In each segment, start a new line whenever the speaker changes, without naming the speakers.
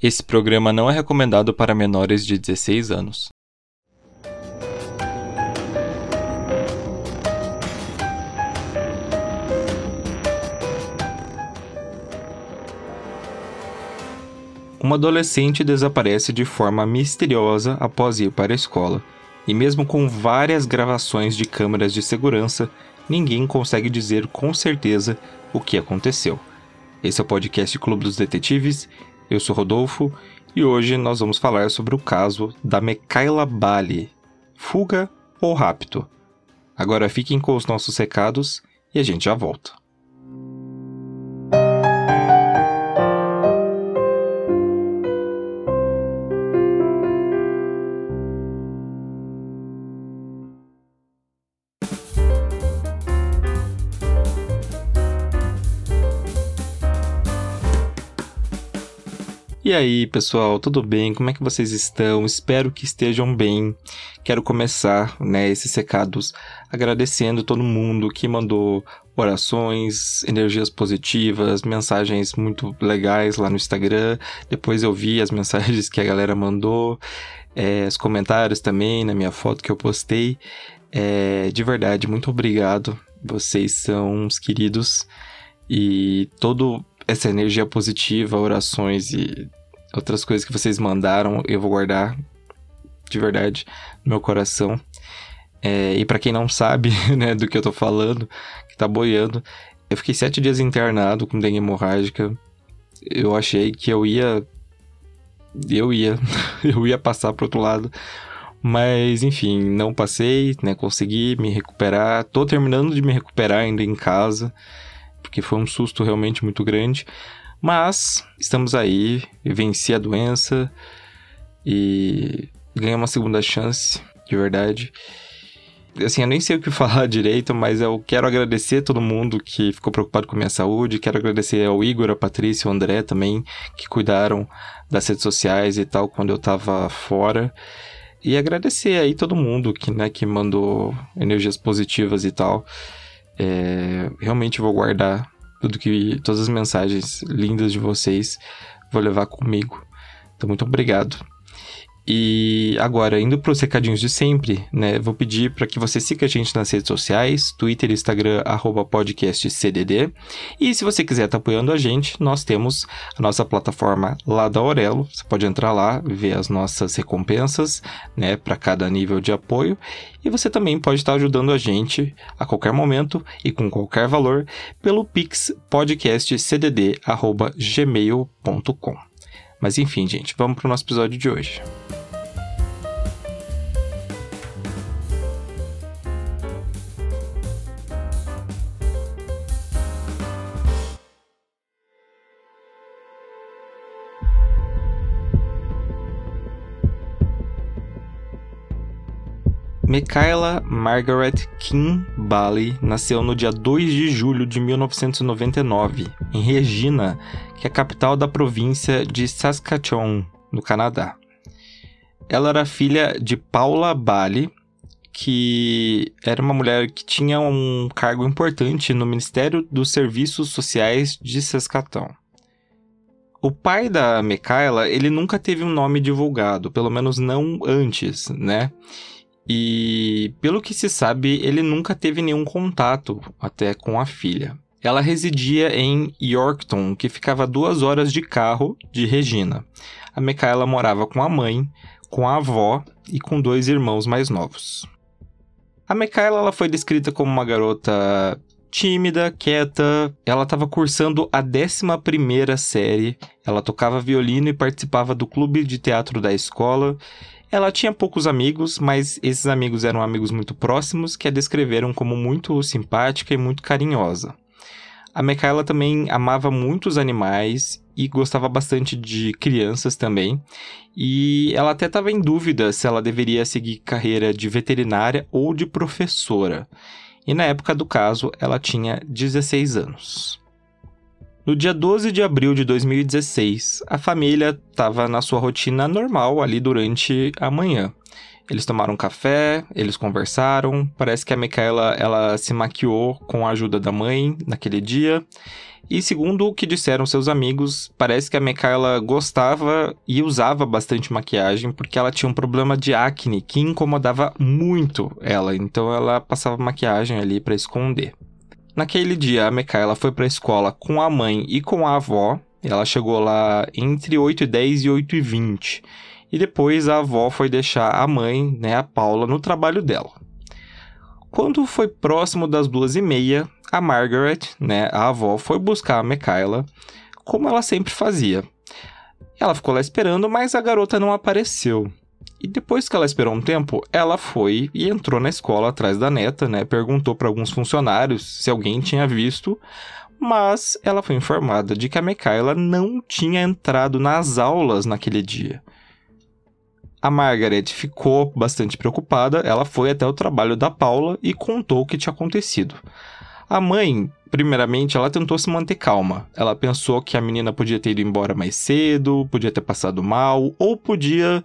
Esse programa não é recomendado para menores de 16 anos. Uma adolescente desaparece de forma misteriosa após ir para a escola, e mesmo com várias gravações de câmeras de segurança, ninguém consegue dizer com certeza o que aconteceu. Esse é o podcast Clube dos Detetives eu sou Rodolfo e hoje nós vamos falar sobre o caso da Mekaila Bali. Fuga ou rapto? Agora fiquem com os nossos recados e a gente já volta. Aí, pessoal, tudo bem? Como é que vocês estão? Espero que estejam bem. Quero começar, né, esses recados agradecendo todo mundo que mandou orações, energias positivas, mensagens muito legais lá no Instagram. Depois eu vi as mensagens que a galera mandou, é, os comentários também na minha foto que eu postei. É, de verdade, muito obrigado. Vocês são uns queridos e todo essa energia positiva, orações e outras coisas que vocês mandaram, eu vou guardar de verdade no meu coração. É, e para quem não sabe, né, do que eu tô falando, que tá boiando, eu fiquei sete dias internado com dengue hemorrágica. Eu achei que eu ia. Eu ia. eu ia passar pro outro lado. Mas, enfim, não passei, né? Consegui me recuperar. Tô terminando de me recuperar ainda em casa. Porque foi um susto realmente muito grande. Mas estamos aí, venci a doença e ganhei uma segunda chance, de verdade. Assim, eu nem sei o que falar direito, mas eu quero agradecer a todo mundo que ficou preocupado com minha saúde. Quero agradecer ao Igor, a Patrícia ao André também, que cuidaram das redes sociais e tal quando eu tava fora. E agradecer aí todo mundo que, né, que mandou energias positivas e tal. É, realmente vou guardar tudo que todas as mensagens lindas de vocês vou levar comigo. Então muito obrigado. E agora, indo para os recadinhos de sempre, né? Vou pedir para que você siga a gente nas redes sociais, Twitter, Instagram, arroba podcastcdd. E se você quiser estar tá apoiando a gente, nós temos a nossa plataforma lá da Aurelo. Você pode entrar lá, ver as nossas recompensas, né? Para cada nível de apoio. E você também pode estar tá ajudando a gente a qualquer momento e com qualquer valor pelo pix podcastcdd.gmail.com. Mas enfim, gente, vamos para o nosso episódio de hoje. Michaela Margaret Kim Bally nasceu no dia 2 de julho de 1999, em Regina, que é a capital da província de Saskatchewan, no Canadá. Ela era filha de Paula Bally, que era uma mulher que tinha um cargo importante no Ministério dos Serviços Sociais de Saskatchewan. O pai da Michaela, ele nunca teve um nome divulgado, pelo menos não antes, né? E, pelo que se sabe, ele nunca teve nenhum contato até com a filha. Ela residia em Yorkton, que ficava duas horas de carro de Regina. A Micaela morava com a mãe, com a avó e com dois irmãos mais novos. A Micaela ela foi descrita como uma garota tímida, quieta. Ela estava cursando a 11 série. Ela tocava violino e participava do clube de teatro da escola. Ela tinha poucos amigos, mas esses amigos eram amigos muito próximos que a descreveram como muito simpática e muito carinhosa. A Micaela também amava muitos animais e gostava bastante de crianças também. E ela até estava em dúvida se ela deveria seguir carreira de veterinária ou de professora. E na época do caso, ela tinha 16 anos. No dia 12 de abril de 2016, a família estava na sua rotina normal ali durante a manhã. Eles tomaram café, eles conversaram. Parece que a Micaela ela se maquiou com a ajuda da mãe naquele dia. E segundo o que disseram seus amigos, parece que a Micaela gostava e usava bastante maquiagem porque ela tinha um problema de acne que incomodava muito ela, então ela passava maquiagem ali para esconder. Naquele dia, a Micaela foi para a escola com a mãe e com a avó. Ela chegou lá entre 8 e 10 e 8 e 20. E depois a avó foi deixar a mãe, né, a Paula, no trabalho dela. Quando foi próximo das duas e meia, a Margaret, né, a avó, foi buscar a Michaela, como ela sempre fazia. Ela ficou lá esperando, mas a garota não apareceu. E depois que ela esperou um tempo, ela foi e entrou na escola atrás da neta, né? Perguntou para alguns funcionários se alguém tinha visto, mas ela foi informada de que a Michaela não tinha entrado nas aulas naquele dia. A Margaret ficou bastante preocupada, ela foi até o trabalho da Paula e contou o que tinha acontecido. A mãe, primeiramente, ela tentou se manter calma. Ela pensou que a menina podia ter ido embora mais cedo, podia ter passado mal, ou podia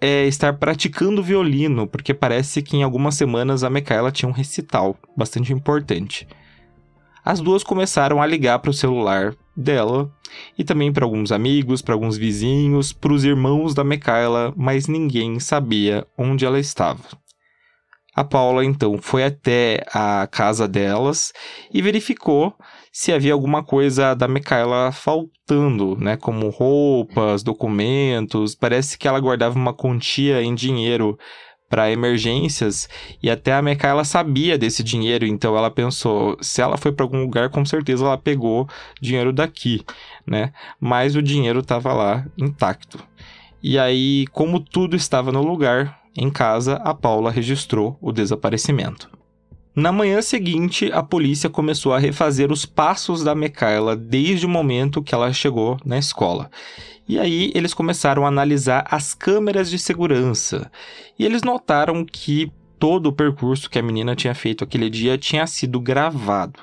é, estar praticando violino, porque parece que em algumas semanas a Micaela tinha um recital bastante importante. As duas começaram a ligar para o celular dela e também para alguns amigos, para alguns vizinhos, para os irmãos da Micaela, mas ninguém sabia onde ela estava. A Paula então foi até a casa delas e verificou se havia alguma coisa da Micaela faltando, né, como roupas, documentos. Parece que ela guardava uma quantia em dinheiro para emergências e até a Micaela sabia desse dinheiro, então ela pensou, se ela foi para algum lugar, com certeza ela pegou dinheiro daqui, né? Mas o dinheiro estava lá intacto. E aí, como tudo estava no lugar, em casa, a Paula registrou o desaparecimento. Na manhã seguinte, a polícia começou a refazer os passos da Micaela desde o momento que ela chegou na escola. E aí eles começaram a analisar as câmeras de segurança. E eles notaram que todo o percurso que a menina tinha feito aquele dia tinha sido gravado.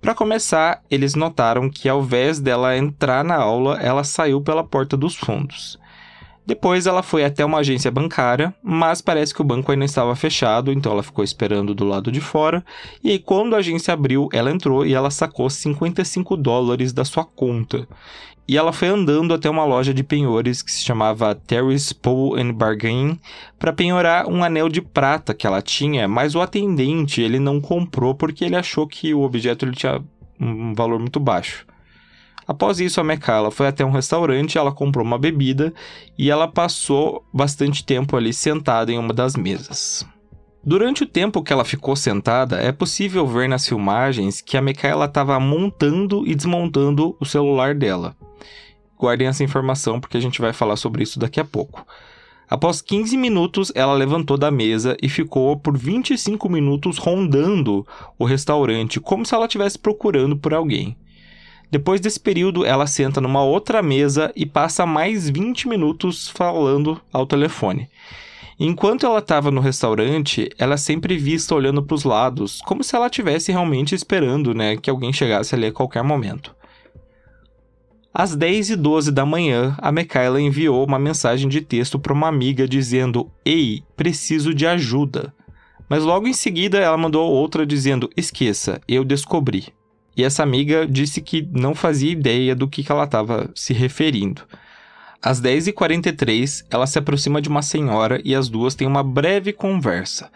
Para começar, eles notaram que ao invés dela entrar na aula, ela saiu pela porta dos fundos. Depois ela foi até uma agência bancária, mas parece que o banco ainda estava fechado, então ela ficou esperando do lado de fora. E aí, quando a agência abriu, ela entrou e ela sacou 55 dólares da sua conta. E ela foi andando até uma loja de penhores que se chamava Terry's Pool and Bargain para penhorar um anel de prata que ela tinha, mas o atendente ele não comprou porque ele achou que o objeto ele tinha um valor muito baixo. Após isso, a Mekala foi até um restaurante, ela comprou uma bebida e ela passou bastante tempo ali sentada em uma das mesas. Durante o tempo que ela ficou sentada, é possível ver nas filmagens que a Micaela estava montando e desmontando o celular dela. Guardem essa informação porque a gente vai falar sobre isso daqui a pouco. Após 15 minutos, ela levantou da mesa e ficou por 25 minutos rondando o restaurante, como se ela estivesse procurando por alguém. Depois desse período, ela senta numa outra mesa e passa mais 20 minutos falando ao telefone. Enquanto ela estava no restaurante, ela é sempre vista olhando para os lados, como se ela estivesse realmente esperando né, que alguém chegasse ali a qualquer momento. Às 10 e 12 da manhã, a Michaela enviou uma mensagem de texto para uma amiga dizendo: Ei, preciso de ajuda. Mas logo em seguida ela mandou outra dizendo: Esqueça, eu descobri. E essa amiga disse que não fazia ideia do que, que ela estava se referindo. Às 10h43, ela se aproxima de uma senhora e as duas têm uma breve conversa.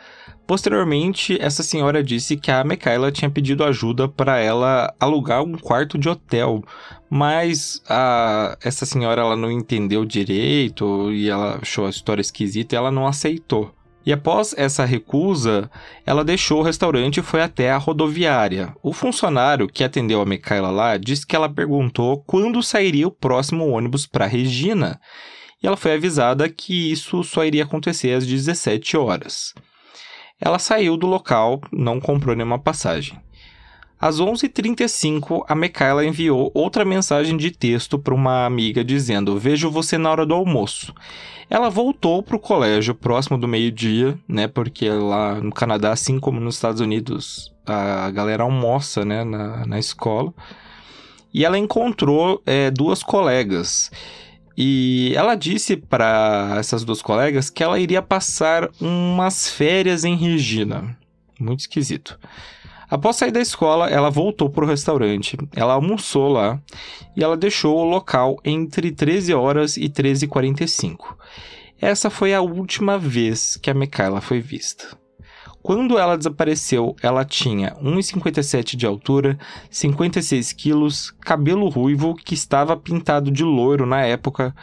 Posteriormente, essa senhora disse que a Michaela tinha pedido ajuda para ela alugar um quarto de hotel, mas a, essa senhora ela não entendeu direito e ela achou a história esquisita e ela não aceitou. E após essa recusa, ela deixou o restaurante e foi até a rodoviária. O funcionário que atendeu a Micaela lá disse que ela perguntou quando sairia o próximo ônibus para Regina. E ela foi avisada que isso só iria acontecer às 17 horas. Ela saiu do local, não comprou nenhuma passagem. Às 11h35, a Micaela enviou outra mensagem de texto para uma amiga dizendo: Vejo você na hora do almoço. Ela voltou para o colégio próximo do meio-dia, né? Porque lá no Canadá, assim como nos Estados Unidos, a galera almoça né, na, na escola. E ela encontrou é, duas colegas. E ela disse para essas duas colegas que ela iria passar umas férias em Regina. Muito esquisito. Após sair da escola, ela voltou para o restaurante, ela almoçou lá e ela deixou o local entre 13 horas e 13h45. Essa foi a última vez que a Michaela foi vista. Quando ela desapareceu, ela tinha 1,57 de altura, 56 quilos, cabelo ruivo que estava pintado de loiro na época,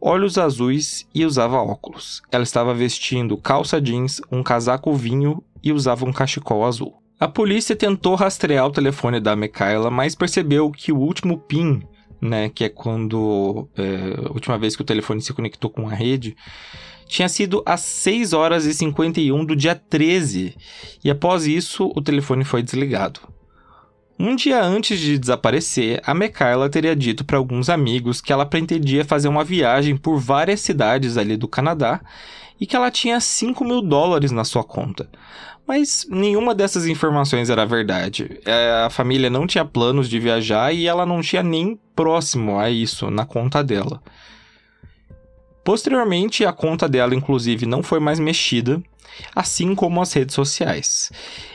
olhos azuis e usava óculos. Ela estava vestindo calça jeans, um casaco vinho e usava um cachecol azul. A polícia tentou rastrear o telefone da Michaela, mas percebeu que o último PIN, né, que é quando é, a última vez que o telefone se conectou com a rede, tinha sido às 6 horas e 51 do dia 13, e após isso o telefone foi desligado. Um dia antes de desaparecer, a Michaela teria dito para alguns amigos que ela pretendia fazer uma viagem por várias cidades ali do Canadá e que ela tinha 5 mil dólares na sua conta. Mas nenhuma dessas informações era verdade. É, a família não tinha planos de viajar e ela não tinha nem próximo a isso na conta dela. Posteriormente, a conta dela, inclusive, não foi mais mexida, assim como as redes sociais.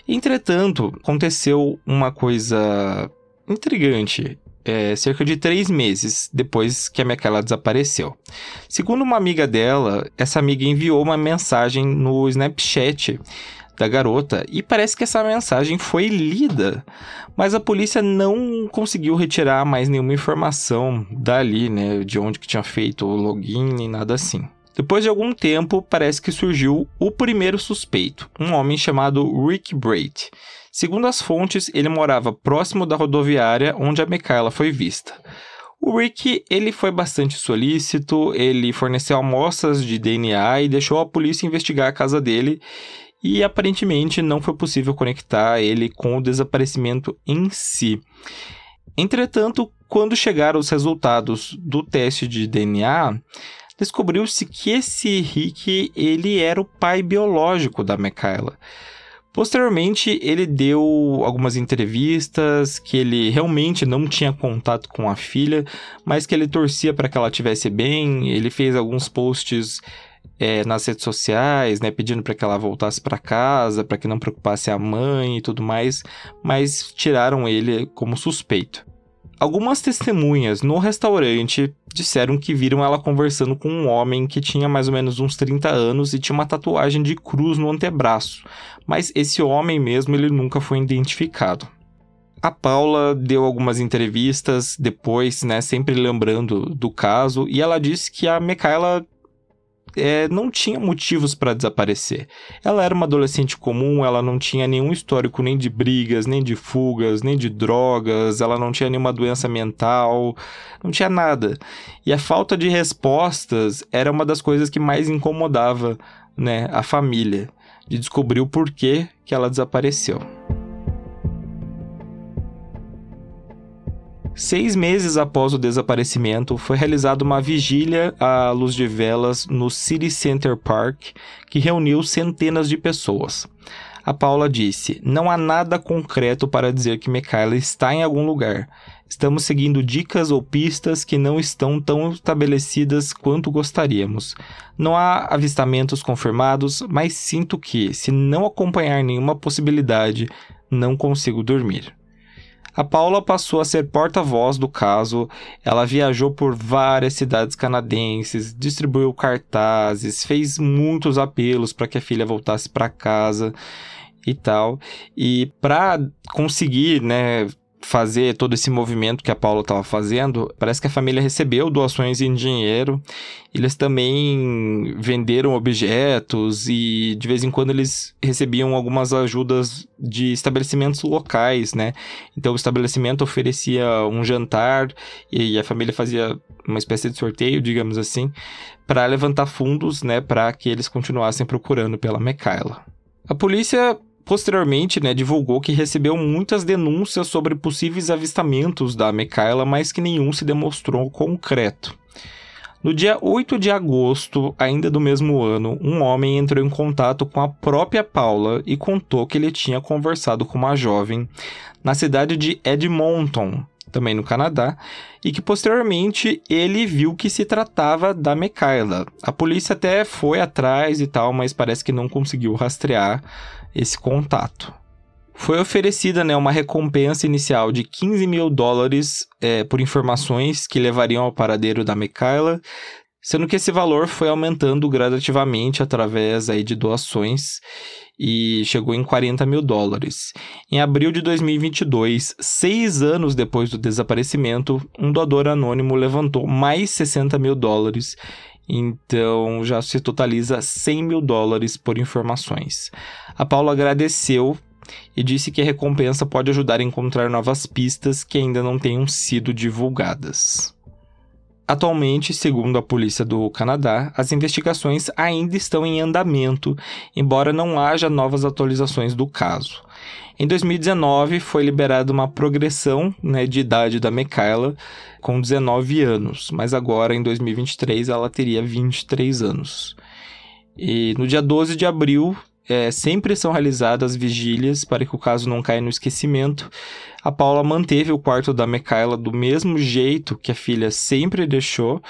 Entretanto, aconteceu uma coisa intrigante. É, cerca de três meses depois que a Michaela desapareceu. Segundo uma amiga dela, essa amiga enviou uma mensagem no Snapchat da garota e parece que essa mensagem foi lida, mas a polícia não conseguiu retirar mais nenhuma informação dali, né, de onde que tinha feito o login nem nada assim. Depois de algum tempo, parece que surgiu o primeiro suspeito, um homem chamado Rick Brait. Segundo as fontes, ele morava próximo da rodoviária onde a Michaela foi vista. O Rick, ele foi bastante solícito, ele forneceu amostras de DNA e deixou a polícia investigar a casa dele e aparentemente não foi possível conectar ele com o desaparecimento em si. Entretanto, quando chegaram os resultados do teste de DNA, descobriu-se que esse Rick ele era o pai biológico da Michaela. Posteriormente, ele deu algumas entrevistas que ele realmente não tinha contato com a filha, mas que ele torcia para que ela estivesse bem. Ele fez alguns posts é, nas redes sociais, né, pedindo para que ela voltasse para casa, para que não preocupasse a mãe e tudo mais, mas tiraram ele como suspeito. Algumas testemunhas no restaurante disseram que viram ela conversando com um homem que tinha mais ou menos uns 30 anos e tinha uma tatuagem de cruz no antebraço, mas esse homem mesmo ele nunca foi identificado. A Paula deu algumas entrevistas depois, né, sempre lembrando do caso, e ela disse que a Micaela é, não tinha motivos para desaparecer. Ela era uma adolescente comum, ela não tinha nenhum histórico nem de brigas, nem de fugas, nem de drogas, ela não tinha nenhuma doença mental, não tinha nada. E a falta de respostas era uma das coisas que mais incomodava né, a família, de descobrir o porquê que ela desapareceu. Seis meses após o desaparecimento, foi realizada uma vigília à luz de velas no City Center Park, que reuniu centenas de pessoas. A Paula disse: Não há nada concreto para dizer que Michaela está em algum lugar. Estamos seguindo dicas ou pistas que não estão tão estabelecidas quanto gostaríamos. Não há avistamentos confirmados, mas sinto que, se não acompanhar nenhuma possibilidade, não consigo dormir. A Paula passou a ser porta-voz do caso. Ela viajou por várias cidades canadenses, distribuiu cartazes, fez muitos apelos para que a filha voltasse para casa e tal. E para conseguir, né, fazer todo esse movimento que a Paula estava fazendo, parece que a família recebeu doações em dinheiro. Eles também venderam objetos e de vez em quando eles recebiam algumas ajudas de estabelecimentos locais, né? Então o estabelecimento oferecia um jantar e a família fazia uma espécie de sorteio, digamos assim, para levantar fundos, né, para que eles continuassem procurando pela Michaela. A polícia Posteriormente, né, divulgou que recebeu muitas denúncias sobre possíveis avistamentos da Michaela, mas que nenhum se demonstrou concreto. No dia 8 de agosto, ainda do mesmo ano, um homem entrou em contato com a própria Paula e contou que ele tinha conversado com uma jovem na cidade de Edmonton, também no Canadá, e que posteriormente ele viu que se tratava da Mikaela. A polícia até foi atrás e tal, mas parece que não conseguiu rastrear esse contato. Foi oferecida né, uma recompensa inicial de 15 mil dólares é, por informações que levariam ao paradeiro da Mikaela, sendo que esse valor foi aumentando gradativamente através aí de doações e chegou em 40 mil dólares. Em abril de 2022, seis anos depois do desaparecimento, um doador anônimo levantou mais 60 mil dólares, então já se totaliza 100 mil dólares por informações. A Paula agradeceu e disse que a recompensa pode ajudar a encontrar novas pistas que ainda não tenham sido divulgadas. Atualmente, segundo a polícia do Canadá, as investigações ainda estão em andamento, embora não haja novas atualizações do caso. Em 2019, foi liberada uma progressão né, de idade da Michaela com 19 anos, mas agora, em 2023, ela teria 23 anos. E no dia 12 de abril, é, sempre são realizadas vigílias para que o caso não caia no esquecimento. A Paula manteve o quarto da Micaela do mesmo jeito que a filha sempre deixou,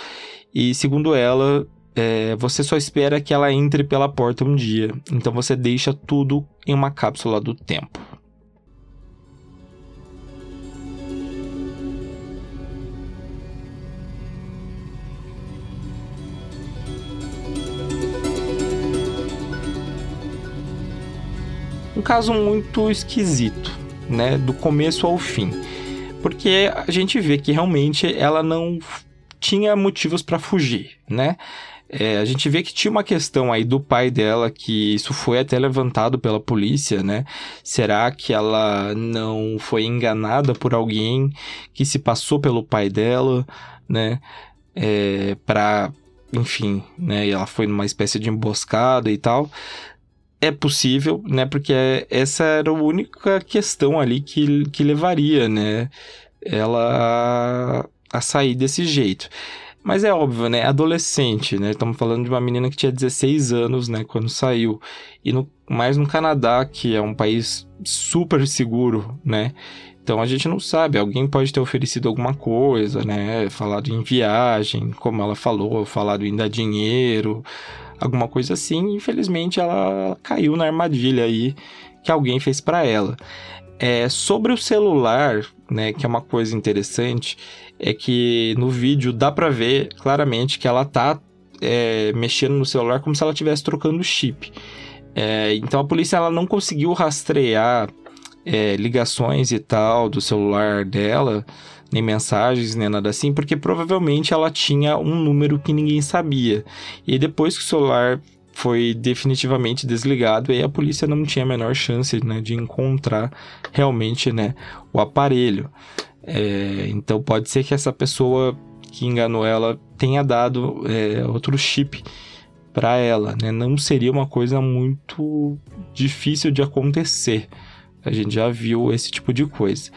e segundo ela, é, você só espera que ela entre pela porta um dia, então você deixa tudo em uma cápsula do tempo. Caso muito esquisito, né, do começo ao fim. Porque a gente vê que realmente ela não tinha motivos para fugir, né? É, a gente vê que tinha uma questão aí do pai dela, que isso foi até levantado pela polícia, né? Será que ela não foi enganada por alguém que se passou pelo pai dela, né? É, enfim, né? Ela foi numa espécie de emboscada e tal é possível, né? Porque essa era a única questão ali que, que levaria, né? Ela a, a sair desse jeito. Mas é óbvio, né? Adolescente, né? Estamos falando de uma menina que tinha 16 anos, né? Quando saiu. E no, mais no Canadá, que é um país super seguro, né? Então a gente não sabe, alguém pode ter oferecido alguma coisa, né? Falado em viagem, como ela falou, falado em dar dinheiro, alguma coisa assim. Infelizmente ela caiu na armadilha aí que alguém fez para ela. É, sobre o celular, né, que é uma coisa interessante, é que no vídeo dá para ver claramente que ela tá é, mexendo no celular como se ela estivesse trocando chip. É, então a polícia ela não conseguiu rastrear é, ligações e tal do celular dela, nem mensagens, nem nada assim, porque provavelmente ela tinha um número que ninguém sabia. E depois que o celular foi definitivamente desligado, a polícia não tinha a menor chance né, de encontrar realmente né, o aparelho. É, então pode ser que essa pessoa que enganou ela tenha dado é, outro chip para ela, né? Não seria uma coisa muito difícil de acontecer. A gente já viu esse tipo de coisa.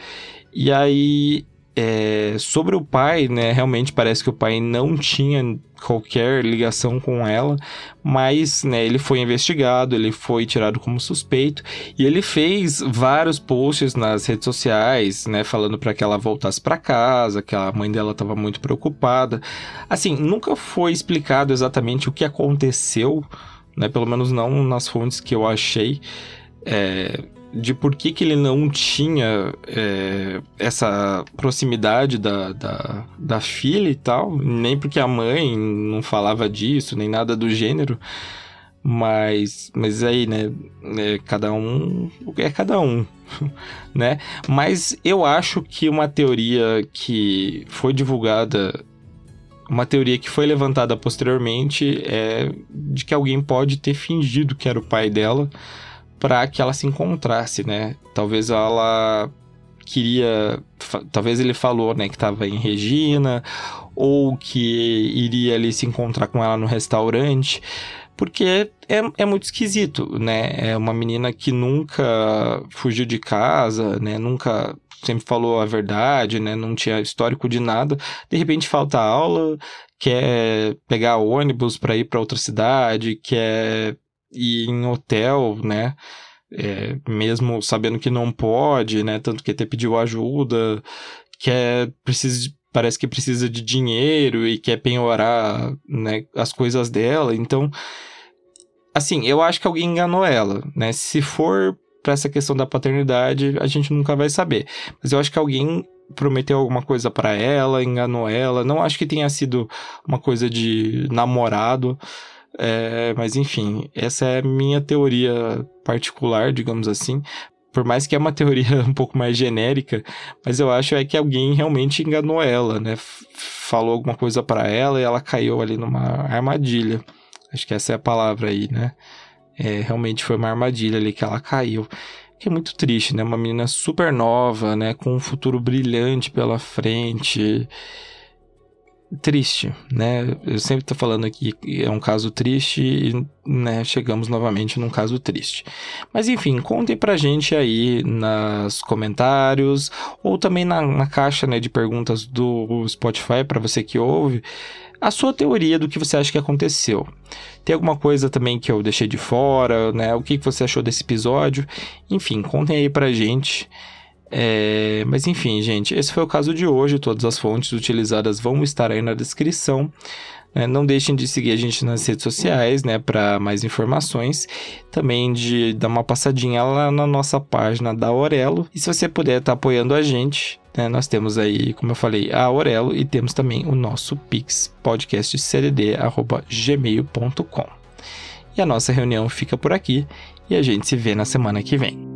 E aí, é, sobre o pai, né? Realmente parece que o pai não tinha qualquer ligação com ela, mas né, ele foi investigado, ele foi tirado como suspeito e ele fez vários posts nas redes sociais, né, falando para que ela voltasse para casa, que a mãe dela estava muito preocupada. Assim, nunca foi explicado exatamente o que aconteceu, né, pelo menos não nas fontes que eu achei. É, de por que, que ele não tinha é, essa proximidade da, da, da, filha e tal, nem porque a mãe não falava disso, nem nada do gênero. Mas, mas aí, né, é, cada um é cada um, né? Mas eu acho que uma teoria que foi divulgada, uma teoria que foi levantada posteriormente é de que alguém pode ter fingido que era o pai dela para que ela se encontrasse, né? Talvez ela queria, talvez ele falou, né, que estava em Regina ou que iria ali se encontrar com ela no restaurante, porque é, é muito esquisito, né? É uma menina que nunca fugiu de casa, né? Nunca sempre falou a verdade, né? Não tinha histórico de nada. De repente falta aula, quer pegar ônibus para ir para outra cidade, quer ir em hotel, né? É, mesmo sabendo que não pode, né? Tanto que até pediu ajuda, quer precisa parece que precisa de dinheiro e quer penhorar né, as coisas dela. Então, assim, eu acho que alguém enganou ela, né? Se for para essa questão da paternidade, a gente nunca vai saber. Mas eu acho que alguém prometeu alguma coisa para ela, enganou ela. Não acho que tenha sido uma coisa de namorado. É, mas enfim, essa é a minha teoria particular, digamos assim por mais que é uma teoria um pouco mais genérica, mas eu acho é que alguém realmente enganou ela, né? Falou alguma coisa para ela e ela caiu ali numa armadilha. Acho que essa é a palavra aí, né? É, realmente foi uma armadilha ali que ela caiu. Que é muito triste, né? Uma menina super nova, né? Com um futuro brilhante pela frente triste, né? Eu sempre tô falando aqui que é um caso triste e, né, chegamos novamente num caso triste. Mas enfim, contem pra gente aí nos comentários ou também na, na caixa, né, de perguntas do Spotify para você que ouve a sua teoria do que você acha que aconteceu. Tem alguma coisa também que eu deixei de fora, né? O que você achou desse episódio? Enfim, contem aí pra gente. É, mas enfim, gente, esse foi o caso de hoje. Todas as fontes utilizadas vão estar aí na descrição. É, não deixem de seguir a gente nas redes sociais, né, para mais informações. Também de dar uma passadinha lá na nossa página da Aurelo. E se você puder estar tá apoiando a gente, né, nós temos aí, como eu falei, a Aurelo e temos também o nosso Pix podcastcdd@gmail.com. E a nossa reunião fica por aqui e a gente se vê na semana que vem.